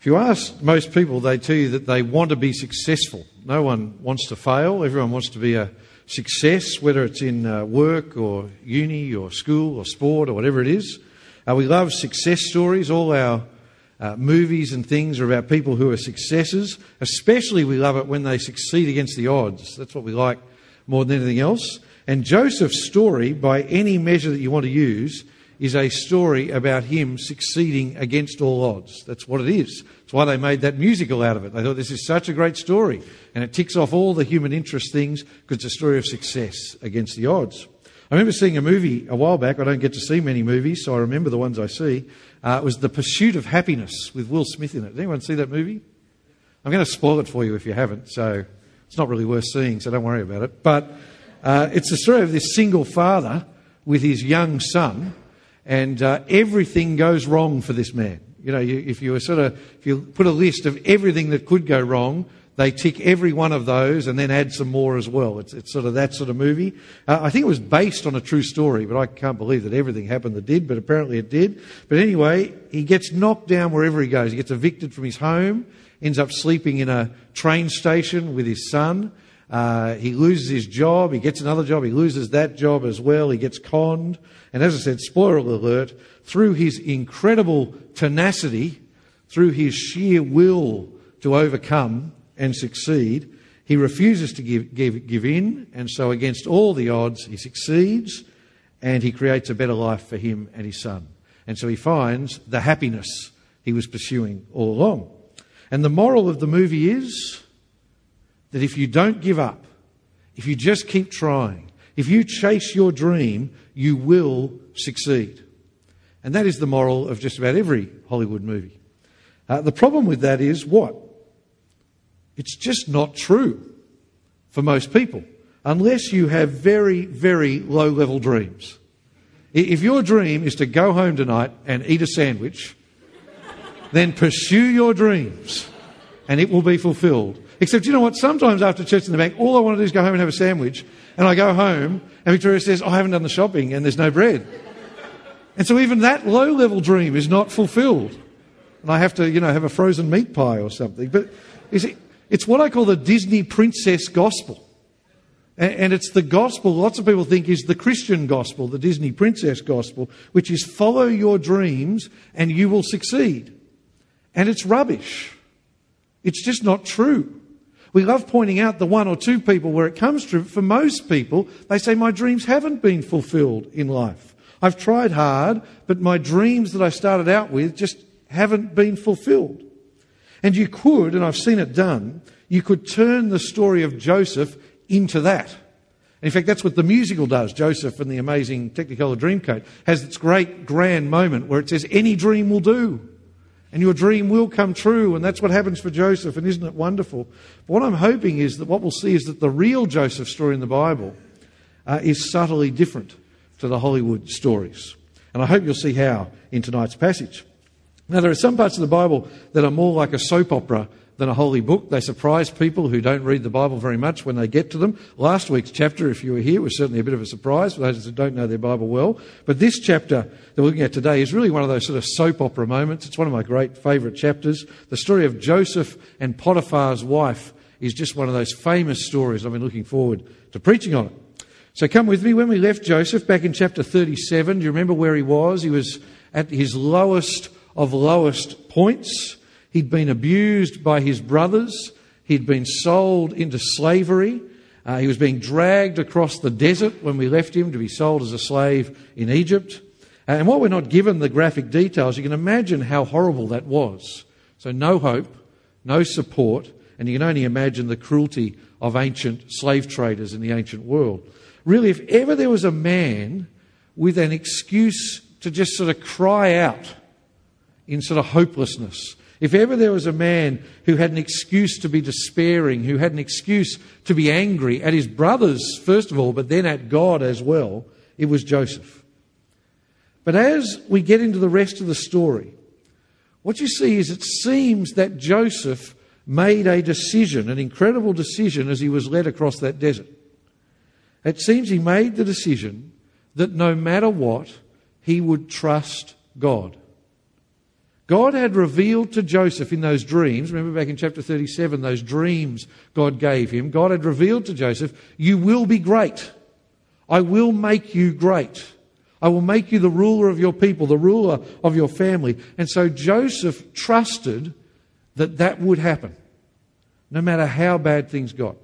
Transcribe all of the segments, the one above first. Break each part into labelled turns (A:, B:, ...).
A: If you ask most people, they tell you that they want to be successful. No one wants to fail. Everyone wants to be a success, whether it's in uh, work or uni or school or sport or whatever it is. Uh, we love success stories. All our uh, movies and things are about people who are successes. Especially, we love it when they succeed against the odds. That's what we like more than anything else. And Joseph's story, by any measure that you want to use, is a story about him succeeding against all odds. That's what it is. That's why they made that musical out of it. They thought this is such a great story. And it ticks off all the human interest things because it's a story of success against the odds. I remember seeing a movie a while back. I don't get to see many movies, so I remember the ones I see. Uh, it was The Pursuit of Happiness with Will Smith in it. Did anyone see that movie? I'm going to spoil it for you if you haven't, so it's not really worth seeing, so don't worry about it. But uh, it's the story of this single father with his young son and uh, everything goes wrong for this man. You know, you, if you were sort of, if you put a list of everything that could go wrong, they tick every one of those and then add some more as well. It's, it's sort of that sort of movie. Uh, I think it was based on a true story, but I can't believe that everything happened that did, but apparently it did. But anyway, he gets knocked down wherever he goes. He gets evicted from his home, ends up sleeping in a train station with his son. Uh, he loses his job, he gets another job, he loses that job as well, he gets conned. And as I said, spoiler alert, through his incredible tenacity, through his sheer will to overcome and succeed, he refuses to give, give, give in, and so against all the odds, he succeeds and he creates a better life for him and his son. And so he finds the happiness he was pursuing all along. And the moral of the movie is that if you don't give up, if you just keep trying, if you chase your dream, you will succeed. And that is the moral of just about every Hollywood movie. Uh, the problem with that is what? It's just not true for most people, unless you have very, very low level dreams. If your dream is to go home tonight and eat a sandwich, then pursue your dreams and it will be fulfilled. Except, you know what? Sometimes after church in the bank, all I want to do is go home and have a sandwich. And I go home, and Victoria says, I haven't done the shopping, and there's no bread. And so even that low level dream is not fulfilled. And I have to, you know, have a frozen meat pie or something. But you see, it's what I call the Disney princess gospel. And it's the gospel lots of people think is the Christian gospel, the Disney princess gospel, which is follow your dreams and you will succeed. And it's rubbish. It's just not true. We love pointing out the one or two people where it comes true. For most people, they say, My dreams haven't been fulfilled in life. I've tried hard, but my dreams that I started out with just haven't been fulfilled. And you could, and I've seen it done, you could turn the story of Joseph into that. In fact, that's what the musical does. Joseph and the amazing Technicolor Dreamcoat has its great grand moment where it says, Any dream will do and your dream will come true. And that's what happens for Joseph. And isn't it wonderful? But what I'm hoping is that what we'll see is that the real Joseph story in the Bible uh, is subtly different to the Hollywood stories. And I hope you'll see how in tonight's passage. Now, there are some parts of the Bible that are more like a soap opera than a holy book. They surprise people who don't read the Bible very much when they get to them. Last week's chapter, if you were here, was certainly a bit of a surprise for those who don't know their Bible well. But this chapter that we're looking at today is really one of those sort of soap opera moments. It's one of my great favourite chapters. The story of Joseph and Potiphar's wife is just one of those famous stories. I've been looking forward to preaching on it. So come with me. When we left Joseph back in chapter 37, do you remember where he was? He was at his lowest of lowest points. He'd been abused by his brothers. He'd been sold into slavery. Uh, he was being dragged across the desert when we left him to be sold as a slave in Egypt. Uh, and while we're not given the graphic details, you can imagine how horrible that was. So, no hope, no support, and you can only imagine the cruelty of ancient slave traders in the ancient world. Really, if ever there was a man with an excuse to just sort of cry out in sort of hopelessness, if ever there was a man who had an excuse to be despairing, who had an excuse to be angry at his brothers, first of all, but then at God as well, it was Joseph. But as we get into the rest of the story, what you see is it seems that Joseph made a decision, an incredible decision, as he was led across that desert. It seems he made the decision that no matter what, he would trust God. God had revealed to Joseph in those dreams, remember back in chapter 37, those dreams God gave him, God had revealed to Joseph, You will be great. I will make you great. I will make you the ruler of your people, the ruler of your family. And so Joseph trusted that that would happen, no matter how bad things got.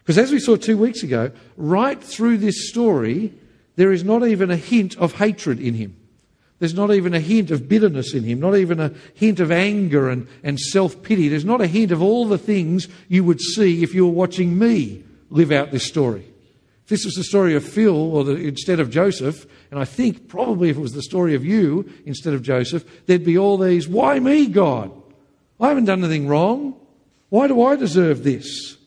A: Because as we saw two weeks ago, right through this story, there is not even a hint of hatred in him. There's not even a hint of bitterness in him, not even a hint of anger and, and self pity. There's not a hint of all the things you would see if you were watching me live out this story. If this was the story of Phil or the, instead of Joseph, and I think probably if it was the story of you instead of Joseph, there'd be all these, why me, God? I haven't done anything wrong. Why do I deserve this?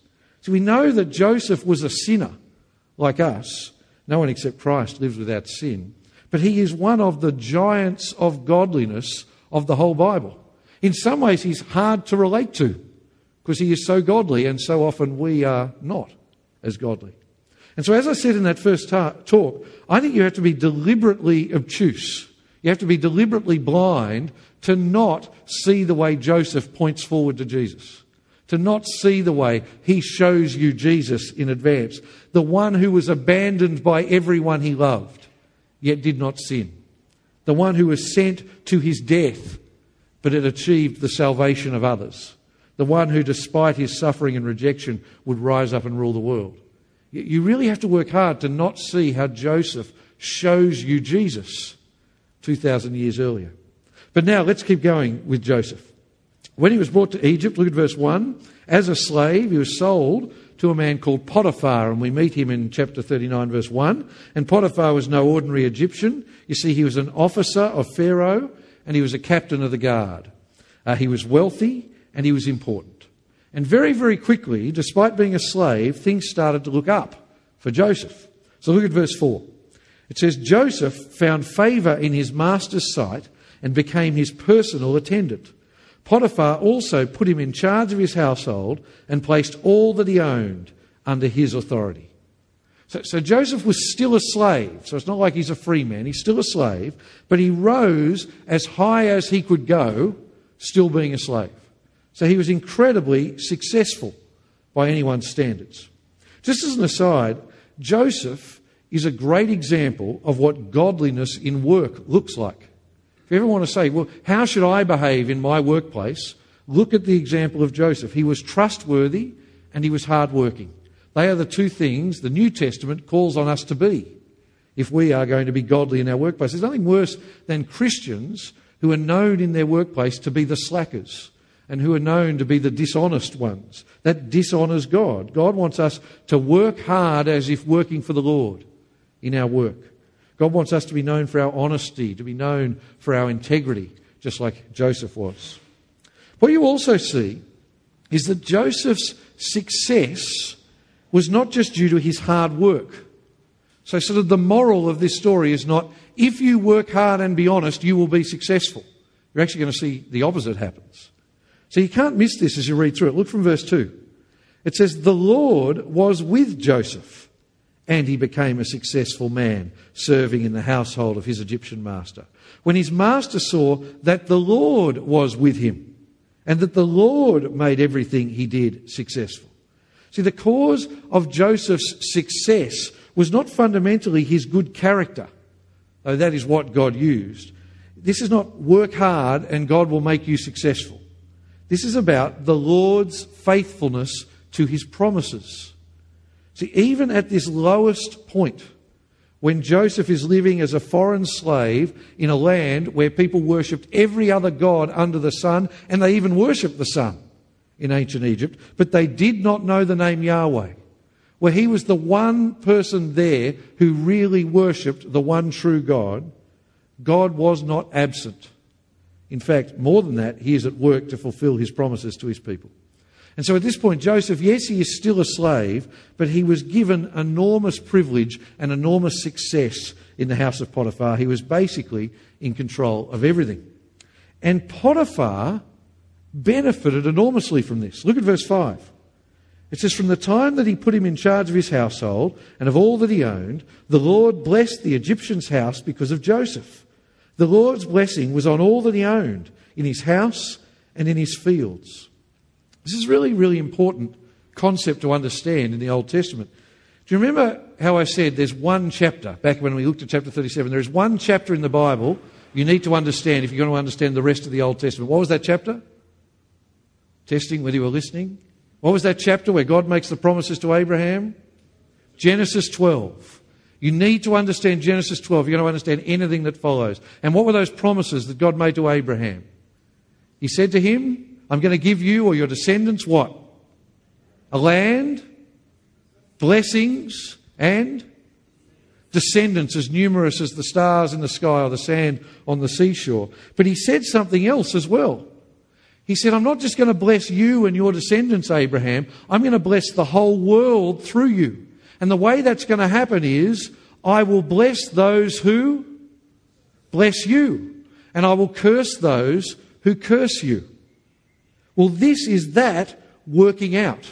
A: So we know that Joseph was a sinner like us. No one except Christ lives without sin. But he is one of the giants of godliness of the whole Bible. In some ways, he's hard to relate to because he is so godly, and so often we are not as godly. And so, as I said in that first ta- talk, I think you have to be deliberately obtuse. You have to be deliberately blind to not see the way Joseph points forward to Jesus to not see the way he shows you Jesus in advance, the one who was abandoned by everyone he loved, yet did not sin, the one who was sent to his death, but had achieved the salvation of others, the one who, despite his suffering and rejection, would rise up and rule the world. You really have to work hard to not see how Joseph shows you Jesus 2,000 years earlier. But now let's keep going with Joseph. When he was brought to Egypt, look at verse 1, as a slave, he was sold to a man called Potiphar, and we meet him in chapter 39, verse 1. And Potiphar was no ordinary Egyptian. You see, he was an officer of Pharaoh, and he was a captain of the guard. Uh, he was wealthy, and he was important. And very, very quickly, despite being a slave, things started to look up for Joseph. So look at verse 4. It says, Joseph found favour in his master's sight and became his personal attendant. Potiphar also put him in charge of his household and placed all that he owned under his authority. So, so, Joseph was still a slave. So it's not like he's a free man. He's still a slave, but he rose as high as he could go, still being a slave. So he was incredibly successful by anyone's standards. Just as an aside, Joseph is a great example of what godliness in work looks like. If you ever want to say, well, how should I behave in my workplace? Look at the example of Joseph. He was trustworthy and he was hardworking. They are the two things the New Testament calls on us to be if we are going to be godly in our workplace. There's nothing worse than Christians who are known in their workplace to be the slackers and who are known to be the dishonest ones. That dishonours God. God wants us to work hard as if working for the Lord in our work. God wants us to be known for our honesty, to be known for our integrity, just like Joseph was. What you also see is that Joseph's success was not just due to his hard work. So, sort of the moral of this story is not if you work hard and be honest, you will be successful. You're actually going to see the opposite happens. So, you can't miss this as you read through it. Look from verse 2. It says, The Lord was with Joseph and he became a successful man, serving in the household of his Egyptian master. When his master saw that the Lord was with him, and that the Lord made everything he did successful. See, the cause of Joseph's success was not fundamentally his good character, though that is what God used. This is not work hard and God will make you successful. This is about the Lord's faithfulness to his promises. See, even at this lowest point, when Joseph is living as a foreign slave in a land where people worshipped every other god under the sun, and they even worshipped the sun in ancient Egypt, but they did not know the name Yahweh, where he was the one person there who really worshipped the one true God, God was not absent. In fact, more than that, he is at work to fulfill his promises to his people. And so at this point, Joseph, yes, he is still a slave, but he was given enormous privilege and enormous success in the house of Potiphar. He was basically in control of everything. And Potiphar benefited enormously from this. Look at verse 5. It says, From the time that he put him in charge of his household and of all that he owned, the Lord blessed the Egyptian's house because of Joseph. The Lord's blessing was on all that he owned in his house, and in his fields. This is really, really important concept to understand in the Old Testament. Do you remember how I said there's one chapter, back when we looked at chapter 37, there is one chapter in the Bible you need to understand if you're going to understand the rest of the Old Testament. What was that chapter? Testing whether you were listening. What was that chapter where God makes the promises to Abraham? Genesis 12. You need to understand Genesis 12. You're going to understand anything that follows. And what were those promises that God made to Abraham? He said to him, I'm going to give you or your descendants what? A land, blessings, and descendants as numerous as the stars in the sky or the sand on the seashore. But he said something else as well. He said, I'm not just going to bless you and your descendants, Abraham. I'm going to bless the whole world through you. And the way that's going to happen is, I will bless those who bless you, and I will curse those who curse you. Well, this is that working out.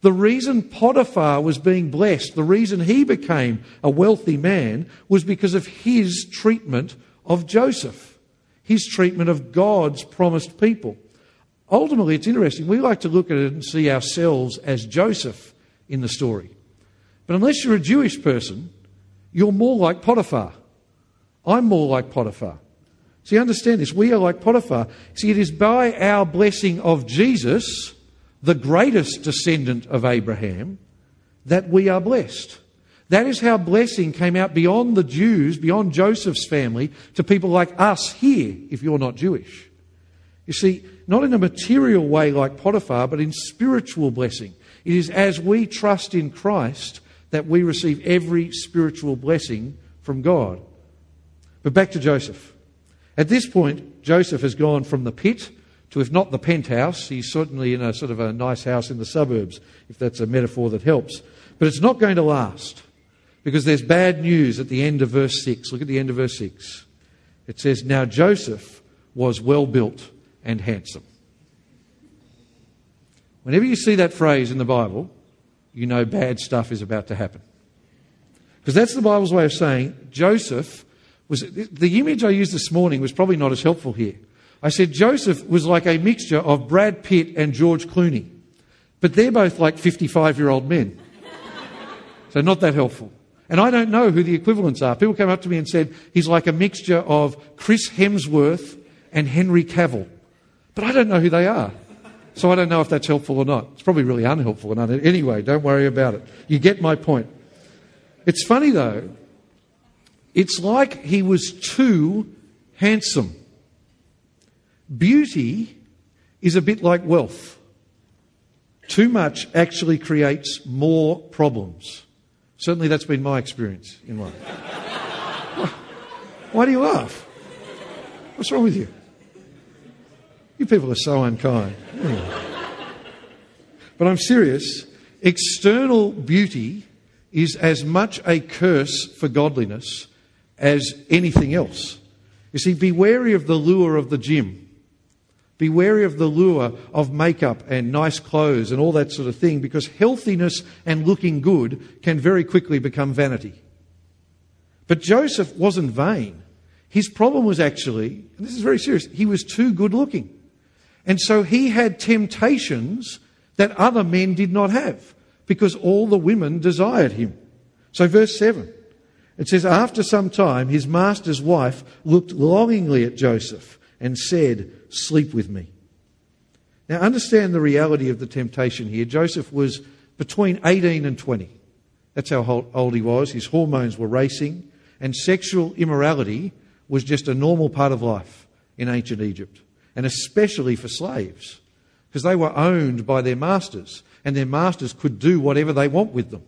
A: The reason Potiphar was being blessed, the reason he became a wealthy man, was because of his treatment of Joseph, his treatment of God's promised people. Ultimately, it's interesting. We like to look at it and see ourselves as Joseph in the story. But unless you're a Jewish person, you're more like Potiphar. I'm more like Potiphar. See, understand this. We are like Potiphar. See, it is by our blessing of Jesus, the greatest descendant of Abraham, that we are blessed. That is how blessing came out beyond the Jews, beyond Joseph's family, to people like us here, if you're not Jewish. You see, not in a material way like Potiphar, but in spiritual blessing. It is as we trust in Christ that we receive every spiritual blessing from God. But back to Joseph. At this point, Joseph has gone from the pit to, if not the penthouse, he's certainly in a sort of a nice house in the suburbs, if that's a metaphor that helps. But it's not going to last because there's bad news at the end of verse 6. Look at the end of verse 6. It says, Now Joseph was well built and handsome. Whenever you see that phrase in the Bible, you know bad stuff is about to happen. Because that's the Bible's way of saying Joseph was the image I used this morning was probably not as helpful here. I said Joseph was like a mixture of Brad Pitt and George Clooney, but they're both like 55 year old men. So not that helpful. And I don't know who the equivalents are. People came up to me and said he's like a mixture of Chris Hemsworth and Henry Cavill. But I don't know who they are. So I don't know if that's helpful or not. It's probably really unhelpful. Anyway, don't worry about it. You get my point. It's funny though, it's like he was too handsome. Beauty is a bit like wealth. Too much actually creates more problems. Certainly, that's been my experience in life. Why do you laugh? What's wrong with you? You people are so unkind. Anyway. But I'm serious. External beauty is as much a curse for godliness as anything else. You see, be wary of the lure of the gym. Be wary of the lure of makeup and nice clothes and all that sort of thing because healthiness and looking good can very quickly become vanity. But Joseph wasn't vain. His problem was actually, and this is very serious, he was too good looking. And so he had temptations that other men did not have because all the women desired him. So, verse 7 it says, After some time, his master's wife looked longingly at Joseph and said, Sleep with me. Now, understand the reality of the temptation here. Joseph was between 18 and 20. That's how old he was. His hormones were racing, and sexual immorality was just a normal part of life in ancient Egypt, and especially for slaves, because they were owned by their masters, and their masters could do whatever they want with them.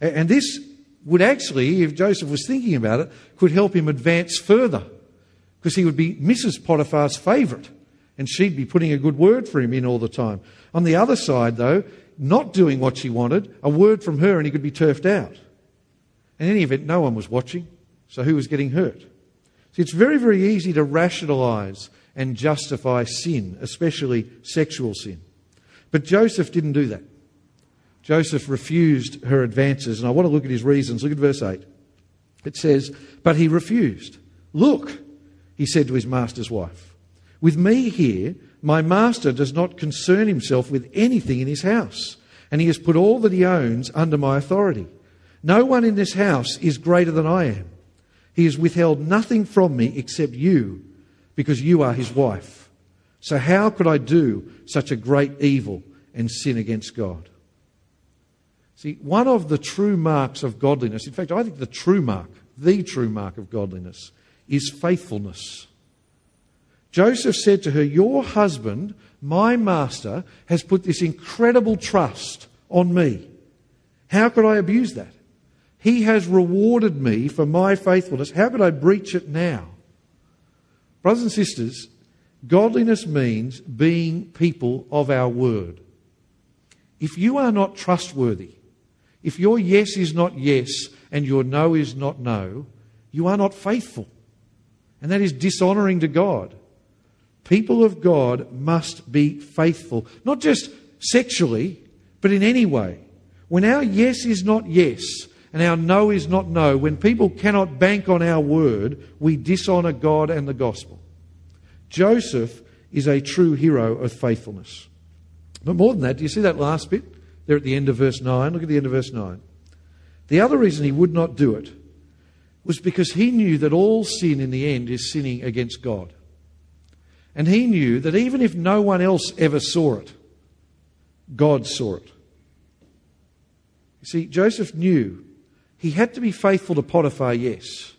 A: And this would actually, if Joseph was thinking about it, could help him advance further because he would be Mrs. Potiphar's favourite and she'd be putting a good word for him in all the time. On the other side, though, not doing what she wanted, a word from her and he could be turfed out. In any event, no one was watching, so who was getting hurt? See, it's very, very easy to rationalise and justify sin, especially sexual sin. But Joseph didn't do that. Joseph refused her advances. And I want to look at his reasons. Look at verse 8. It says, But he refused. Look, he said to his master's wife, With me here, my master does not concern himself with anything in his house, and he has put all that he owns under my authority. No one in this house is greater than I am. He has withheld nothing from me except you, because you are his wife. So how could I do such a great evil and sin against God? See, one of the true marks of godliness, in fact, I think the true mark, the true mark of godliness, is faithfulness. Joseph said to her, Your husband, my master, has put this incredible trust on me. How could I abuse that? He has rewarded me for my faithfulness. How could I breach it now? Brothers and sisters, godliness means being people of our word. If you are not trustworthy, if your yes is not yes and your no is not no, you are not faithful. And that is dishonoring to God. People of God must be faithful, not just sexually, but in any way. When our yes is not yes and our no is not no, when people cannot bank on our word, we dishonour God and the gospel. Joseph is a true hero of faithfulness. But more than that, do you see that last bit there at the end of verse 9? Look at the end of verse 9. The other reason he would not do it was because he knew that all sin in the end is sinning against God. And he knew that even if no one else ever saw it, God saw it. You see, Joseph knew he had to be faithful to Potiphar, yes,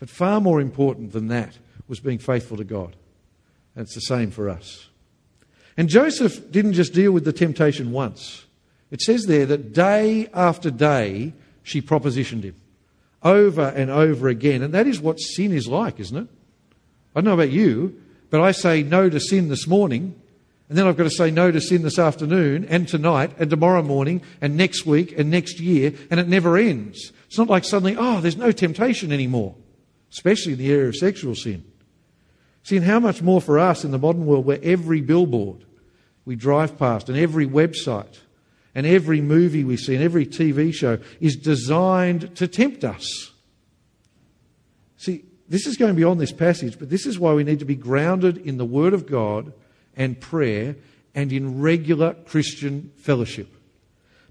A: but far more important than that was being faithful to God. And it's the same for us. And Joseph didn't just deal with the temptation once. It says there that day after day she propositioned him over and over again. And that is what sin is like, isn't it? I don't know about you, but I say no to sin this morning, and then I've got to say no to sin this afternoon, and tonight, and tomorrow morning, and next week, and next year, and it never ends. It's not like suddenly, oh, there's no temptation anymore, especially in the area of sexual sin. See, and how much more for us in the modern world where every billboard we drive past, and every website, and every movie we see, and every TV show is designed to tempt us. See, this is going beyond this passage, but this is why we need to be grounded in the Word of God and prayer and in regular Christian fellowship.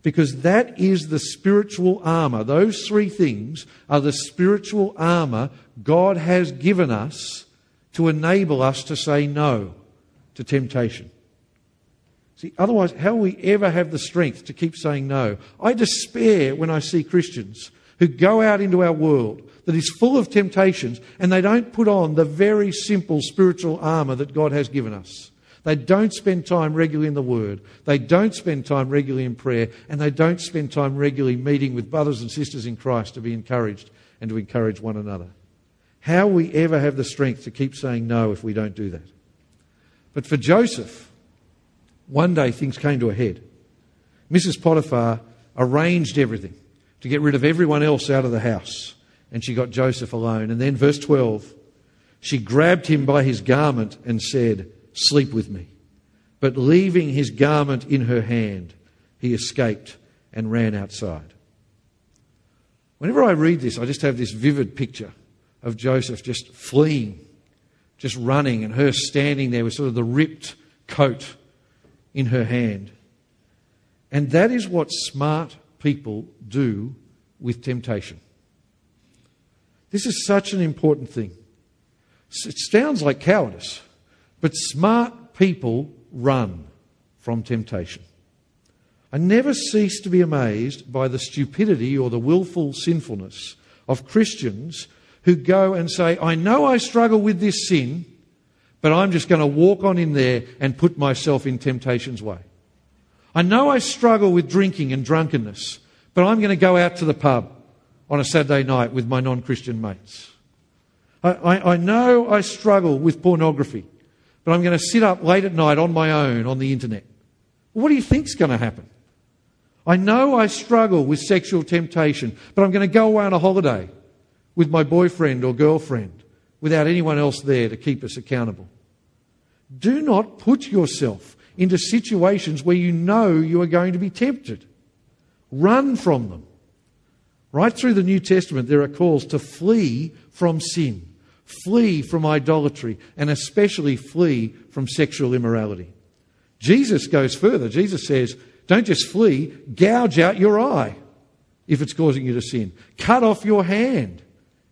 A: Because that is the spiritual armour. Those three things are the spiritual armour God has given us to enable us to say no to temptation. See, otherwise, how will we ever have the strength to keep saying no? I despair when I see Christians who go out into our world that is full of temptations and they don't put on the very simple spiritual armour that God has given us. They don't spend time regularly in the Word. They don't spend time regularly in prayer. And they don't spend time regularly meeting with brothers and sisters in Christ to be encouraged and to encourage one another. How we ever have the strength to keep saying no if we don't do that? But for Joseph, one day things came to a head. Mrs. Potiphar arranged everything to get rid of everyone else out of the house and she got Joseph alone. And then, verse 12, she grabbed him by his garment and said, Sleep with me. But leaving his garment in her hand, he escaped and ran outside. Whenever I read this, I just have this vivid picture of Joseph just fleeing, just running, and her standing there with sort of the ripped coat in her hand. And that is what smart people do with temptation. This is such an important thing. It sounds like cowardice, but smart people run from temptation. I never cease to be amazed by the stupidity or the willful sinfulness of Christians who go and say, I know I struggle with this sin, but I'm just going to walk on in there and put myself in temptation's way. I know I struggle with drinking and drunkenness, but I'm going to go out to the pub on a Saturday night with my non Christian mates. I, I, I, know I struggle with pornography, but I'm going to sit up late at night on my own on the internet. What do you think's going to happen? I know I struggle with sexual temptation, but I'm going to go away on a holiday with my boyfriend or girlfriend without anyone else there to keep us accountable. Do not put yourself into situations where you know you are going to be tempted. Run from them. Right through the New Testament, there are calls to flee from sin, Flee from idolatry and especially flee from sexual immorality. Jesus goes further. Jesus says, don't just flee, gouge out your eye if it's causing you to sin. Cut off your hand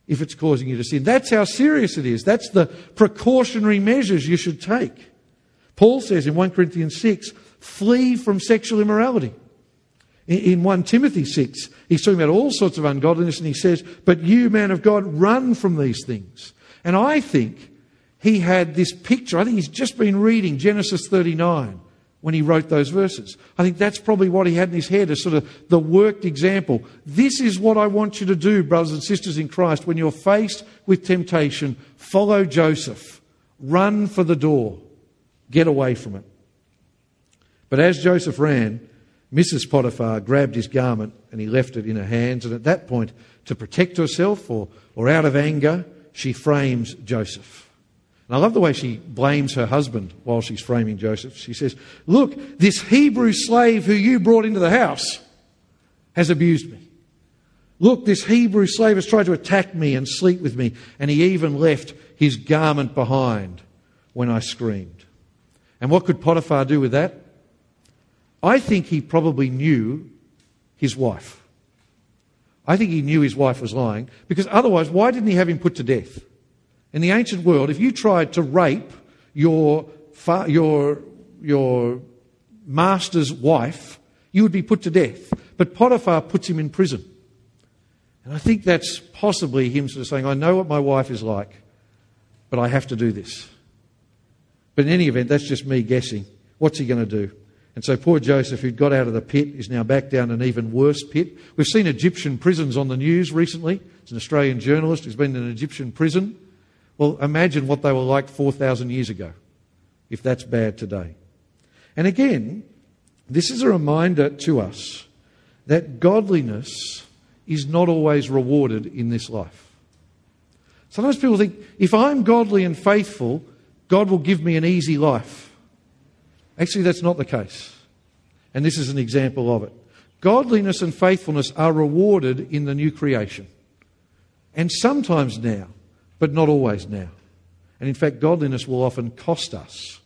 A: if it's causing you to sin. That's how serious it is. That's the precautionary measures you should take. Paul says in 1 Corinthians 6, flee from sexual immorality. In 1 Timothy 6, he's talking about all sorts of ungodliness and he says, But you, man of God, run from these things. And I think he had this picture. I think he's just been reading Genesis 39 when he wrote those verses. I think that's probably what he had in his head as sort of the worked example. This is what I want you to do, brothers and sisters in Christ. When you're faced with temptation, follow Joseph. Run for the door. Get away from it. But as Joseph ran, Mrs. Potiphar grabbed his garment and he left it in her hands. And at that point, to protect herself or, or out of anger, she frames Joseph. And I love the way she blames her husband while she's framing Joseph. She says, Look, this Hebrew slave who you brought into the house has abused me. Look, this Hebrew slave has tried to attack me and sleep with me, and he even left his garment behind when I screamed. And what could Potiphar do with that? I think he probably knew his wife. I think he knew his wife was lying, because otherwise, why didn't he have him put to death? In the ancient world, if you tried to rape your, your, your master's wife, you would be put to death. But Potiphar puts him in prison. And I think that's possibly him sort of saying, I know what my wife is like, but I have to do this. But in any event, that's just me guessing. What's he going to do? And so poor Joseph, who'd got out of the pit, is now back down an even worse pit. We've seen Egyptian prisons on the news recently. It's an Australian journalist who's been in an Egyptian prison. Well, imagine what they were like 4,000 years ago, if that's bad today. And again, this is a reminder to us that godliness is not always rewarded in this life. Sometimes people think if I'm godly and faithful, God will give me an easy life. Actually, that's not the case. And this is an example of it. Godliness and faithfulness are rewarded in the new creation. And sometimes now, but not always now. And in fact, godliness will often cost us.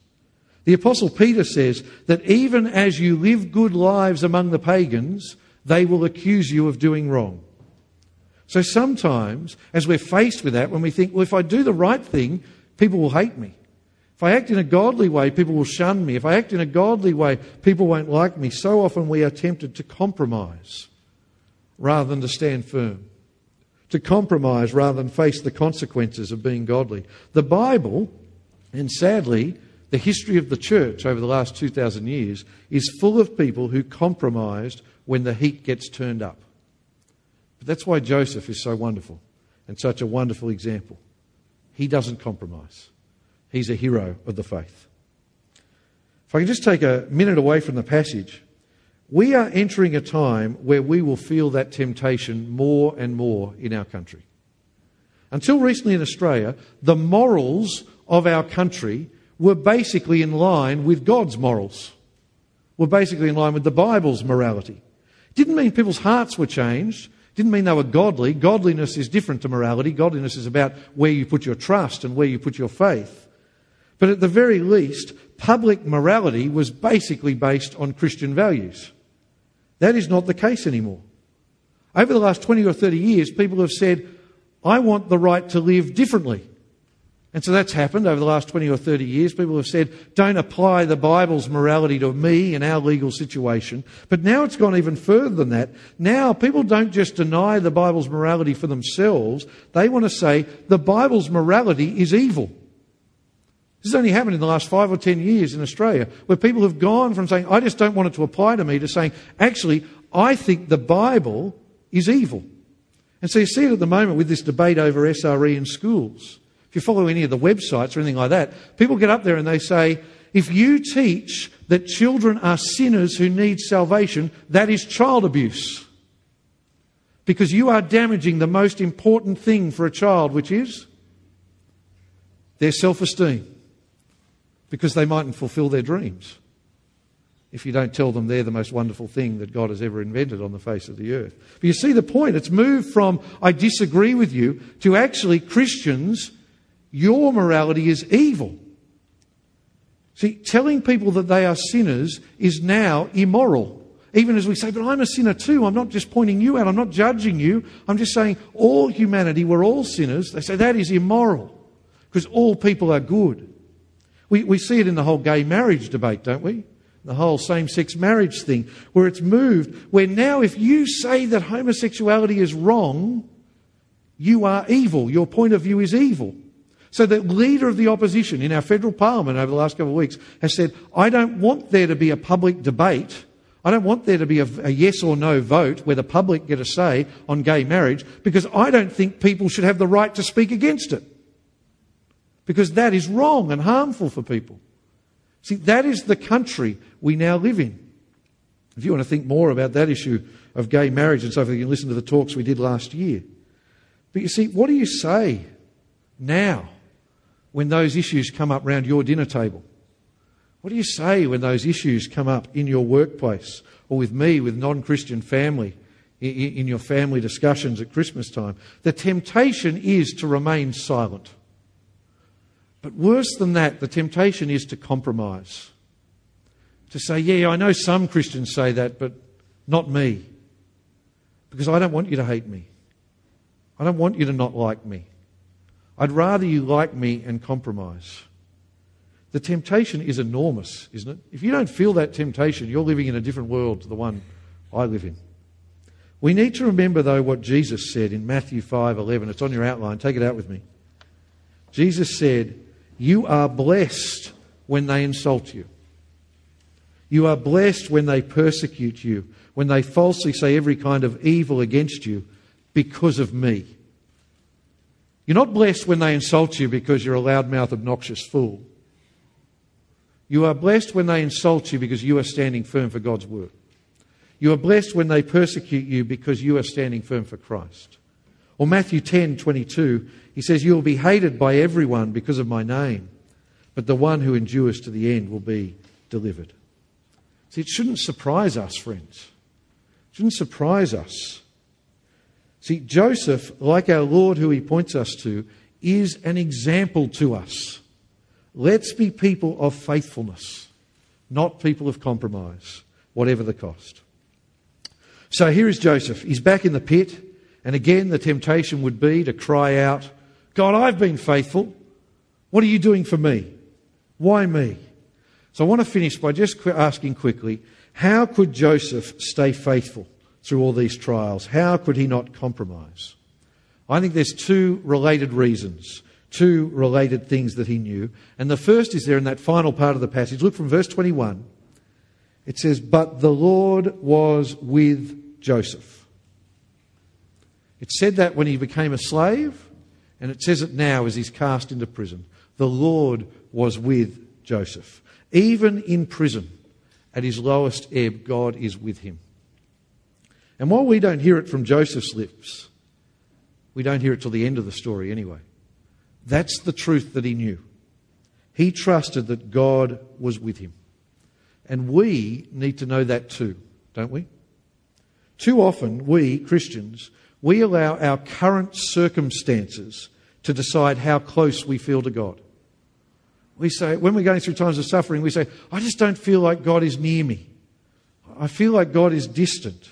A: The Apostle Peter says that even as you live good lives among the pagans, they will accuse you of doing wrong. So sometimes, as we're faced with that, when we think, well, if I do the right thing, people will hate me. If I act in a godly way, people will shun me. If I act in a godly way, people won't like me. So often we are tempted to compromise rather than to stand firm to compromise rather than face the consequences of being godly. The Bible, and sadly, the history of the church over the last 2,000 years, is full of people who compromised when the heat gets turned up. But that's why Joseph is so wonderful and such a wonderful example. He doesn't compromise, he's a hero of the faith. If I can just take a minute away from the passage. We are entering a time where we will feel that temptation more and more in our country. Until recently in Australia, the morals of our country were basically in line with God's morals, were basically in line with the Bible's morality. Didn't mean people's hearts were changed, didn't mean they were godly. Godliness is different to morality. Godliness is about where you put your trust and where you put your faith. But at the very least, public morality was basically based on Christian values. That is not the case anymore. Over the last 20 or 30 years, people have said, I want the right to live differently. And so that's happened over the last 20 or 30 years. People have said, don't apply the Bible's morality to me and our legal situation. But now it's gone even further than that. Now people don't just deny the Bible's morality for themselves. They want to say the Bible's morality is evil. This has only happened in the last five or ten years in Australia, where people have gone from saying, I just don't want it to apply to me, to saying, actually, I think the Bible is evil. And so you see it at the moment with this debate over SRE in schools. If you follow any of the websites or anything like that, people get up there and they say, if you teach that children are sinners who need salvation, that is child abuse. Because you are damaging the most important thing for a child, which is their self esteem because they mightn't fulfill their dreams if you don't tell them they're the most wonderful thing that God has ever invented on the face of the earth. But you see the point. It's moved from I disagree with you to actually Christians your morality is evil. See, telling people that they are sinners is now immoral. Even as we say, but I'm a sinner too. I'm not just pointing you out. I'm not judging you. I'm just saying all humanity, we're all sinners. They say that is immoral because all people are good. We, we see it in the whole gay marriage debate, don't we? The whole same sex marriage thing, where it's moved, where now if you say that homosexuality is wrong, you are evil. Your point of view is evil. So the leader of the opposition in our federal parliament over the last couple of weeks has said, I don't want there to be a public debate. I don't want there to be a, a, yes or no vote where the public get a say on gay marriage because I don't think people should have the right to speak against it. Because that is wrong and harmful for people. See, that is the country we now live in. If you want to think more about that issue of gay marriage and so forth, you can listen to the talks we did last year. But you see, what do you say now when those issues come up round your dinner table? What do you say when those issues come up in your workplace or with me, with non Christian family, in your family discussions at Christmas time? The temptation is to remain silent. But worse than that, the temptation is to compromise. To say, yeah, I know some Christians say that, but not me. Because I don't want you to hate me. I don't want you to not like me. I'd rather you like me and compromise. The temptation is enormous, isn't it? If you don't feel that temptation, you're living in a different world to the one I live in. We need to remember, though, what Jesus said in Matthew 5:11. It's on your outline. Take it out with me. Jesus said, "You are blessed when they insult you. You are blessed when they persecute you, when they falsely say every kind of evil against you because of me. You're not blessed when they insult you because you're a loudmouth, obnoxious fool. You are blessed when they insult you because you are standing firm for God's word. You are blessed when they persecute you because you are standing firm for Christ. Or Matthew 10 22, he says, You will be hated by everyone because of my name, but the one who endures to the end will be delivered. See, it shouldn't surprise us, friends. It shouldn't surprise us See, Joseph, like our Lord who he points us to, is an example to us. Let's be people of faithfulness, not people of compromise, whatever the cost. So here is Joseph. He's back in the pit, and again the temptation would be to cry out, God, I've been faithful. What are you doing for me? Why me? So I want to finish by just asking quickly how could Joseph stay faithful? through all these trials. How could he not compromise? I think there's two related reasons, two related things that he knew. And the first is there in that final part of the passage. Look from verse 21. It says, But the Lord was with Joseph. It said that when he became a slave, and it says it now as he's cast into prison. The Lord was with Joseph. Even in prison, at his lowest ebb, God is with him. And while we don't hear it from Joseph's lips, we don't hear it till the end of the story anyway. That's the truth that he knew. He trusted that God was with him. And we need to know that too, don't we? Too often, we, Christians, we allow our current circumstances to decide how close we feel to God. We say, when we're going through times of suffering, we say, I just don't feel like God is near me. I feel like God is distant.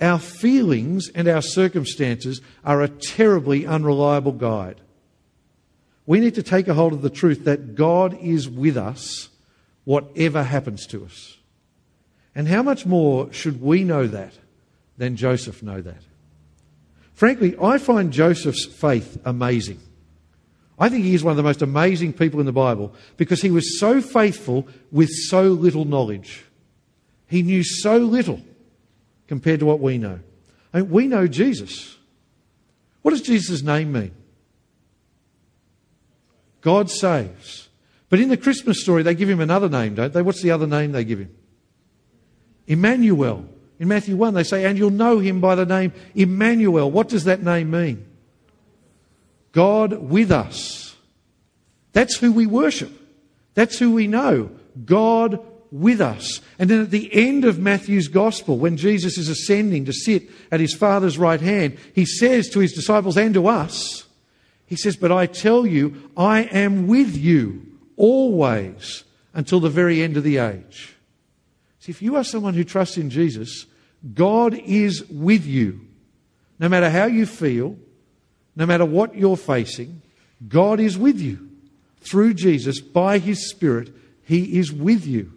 A: Our feelings and our circumstances are a terribly unreliable guide. We need to take a hold of the truth that God is with us, whatever happens to us. And how much more should we know that than Joseph know that? Frankly, I find Joseph's faith amazing. I think he is one of the most amazing people in the Bible because he was so faithful with so little knowledge. He knew so little compared to what we know. I mean, we know Jesus. What does Jesus' name mean? God saves. But in the Christmas story, they give him another name, don't they? What's the other name they give him? Emmanuel. In Matthew 1, they say, and you'll know him by the name Emmanuel. What does that name mean? God with us. That's who we worship. That's who we know. God with us. And then at the end of Matthew's gospel, when Jesus is ascending to sit at his Father's right hand, he says to his disciples and to us, He says, But I tell you, I am with you always until the very end of the age. See, if you are someone who trusts in Jesus, God is with you. No matter how you feel, no matter what you're facing, God is with you. Through Jesus, by His Spirit, He is with you.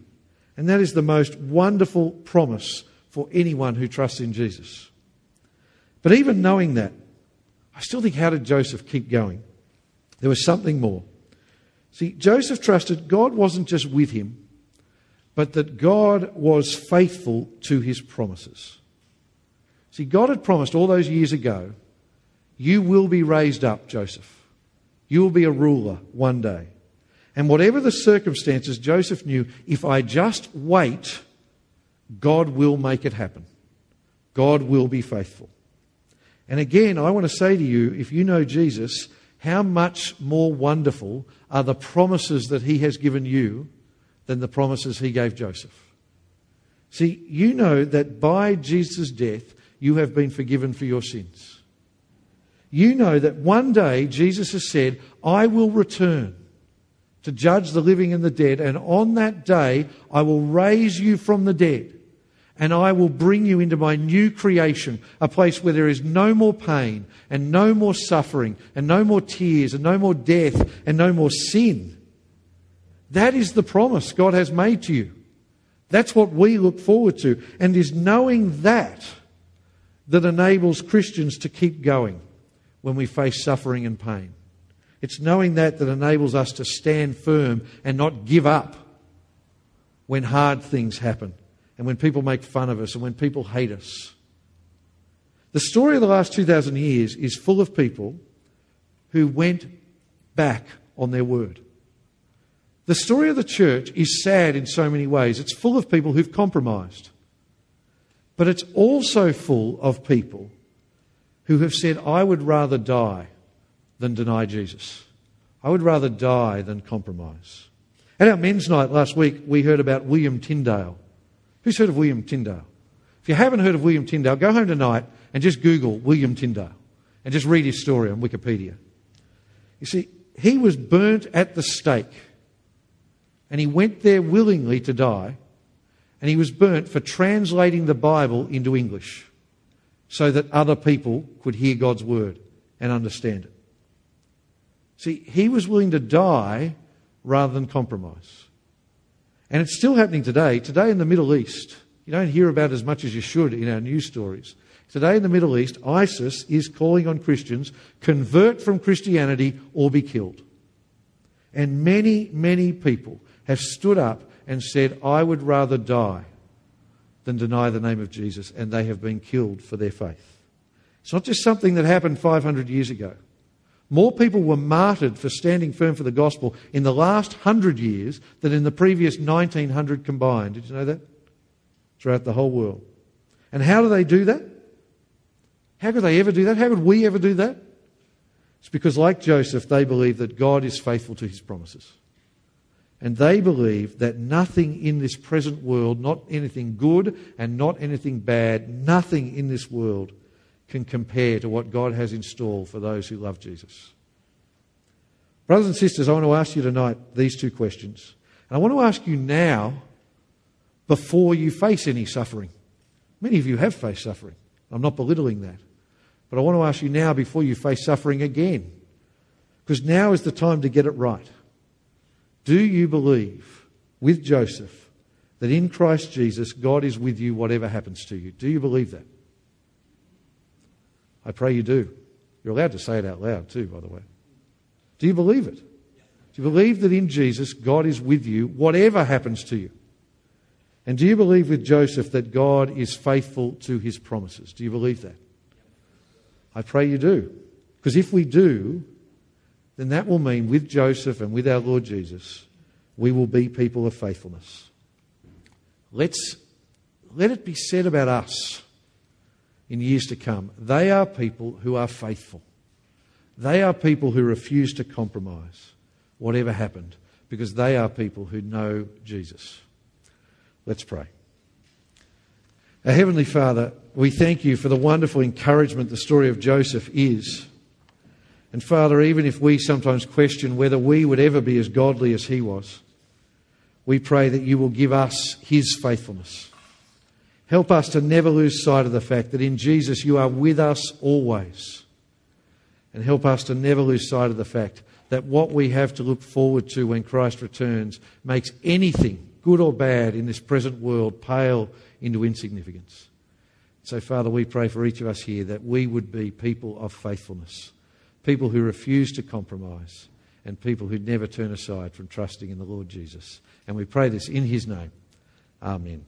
A: And that is the most wonderful promise for anyone who trusts in Jesus. But even knowing that, I still think, how did Joseph keep going? There was something more. See, Joseph trusted God wasn't just with him, but that God was faithful to his promises. See, God had promised all those years ago, you will be raised up, Joseph. You will be a ruler one day. And whatever the circumstances, Joseph knew if I just wait, God will make it happen. God will be faithful. And again, I want to say to you if you know Jesus, how much more wonderful are the promises that he has given you than the promises he gave Joseph. See, you know that by Jesus' death, you have been forgiven for your sins. You know that one day Jesus has said, I will return to judge the living and the dead, and on that day I will raise you from the dead, and I will bring you into my new creation, a place where there is no more pain, and no more suffering, and no more tears, and no more death, and no more sin. That is the promise God has made to you. That's what we look forward to, and is knowing that that enables Christians to keep going when we face suffering and pain. It's knowing that that enables us to stand firm and not give up when hard things happen and when people make fun of us and when people hate us. The story of the last 2,000 years is full of people who went back on their word. The story of the church is sad in so many ways. It's full of people who've compromised. But it's also full of people who have said, I would rather die than deny Jesus. I would rather die than compromise. At our men's night last week, we heard about William Tyndale. Who's heard of William Tyndale? If you haven't heard of William Tyndale, go home tonight and just Google William Tyndale and just read his story on Wikipedia. You see, he was burnt at the stake and he went there willingly to die and he was burnt for translating the Bible into English so that other people could hear God's word and understand it. See, he was willing to die rather than compromise. And it's still happening today. Today in the Middle East, you don't hear about as much as you should in our news stories. Today in the Middle East, ISIS is calling on Christians convert from Christianity or be killed. And many, many people have stood up and said, I would rather die than deny the name of Jesus, and they have been killed for their faith. It's not just something that happened 500 years ago. More people were martyred for standing firm for the gospel in the last hundred years than in the previous 1900 combined. Did you know that? Throughout the whole world. And how do they do that? How could they ever do that? How could we ever do that? It's because, like Joseph, they believe that God is faithful to his promises. And they believe that nothing in this present world, not anything good and not anything bad, nothing in this world can compare to what God has in store for those who love Jesus. Brothers and sisters, I want to ask you tonight these two questions. And I want to ask you now before you face any suffering. Many of you have faced suffering. I'm not belittling that. But I want to ask you now before you face suffering again. Because now is the time to get it right. Do you believe with Joseph that in Christ Jesus God is with you whatever happens to you? Do you believe that? I pray you do. You're allowed to say it out loud too, by the way. Do you believe it? Do you believe that in Jesus God is with you, whatever happens to you? And do you believe with Joseph that God is faithful to his promises? Do you believe that? I pray you do. Because if we do, then that will mean with Joseph and with our Lord Jesus, we will be people of faithfulness. Let's let it be said about us in years to come. They are people who are faithful. They are people who refuse to compromise, whatever happened, because they are people who know Jesus. Let's pray. Our Heavenly Father, we thank you for the wonderful encouragement the story of Joseph is. And Father, even if we sometimes question whether we would ever be as godly as he was, we pray that you will give us his faithfulness. Help us to never lose sight of the fact that in Jesus you are with us always. And help us to never lose sight of the fact that what we have to look forward to when Christ returns makes anything, good or bad, in this present world pale into insignificance. So, Father, we pray for each of us here that we would be people of faithfulness, people who refuse to compromise, and people who never turn aside from trusting in the Lord Jesus. And we pray this in his name. Amen.